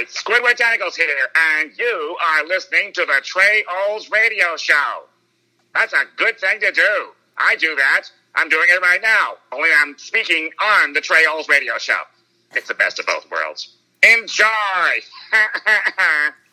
right, Squidward Tentacles here, and you are listening to the Trey Oles Radio Show. That's a good thing to do. I do that. I'm doing it right now. Only I'm speaking on the Trey Oles Radio Show. It's the best of both worlds. Enjoy!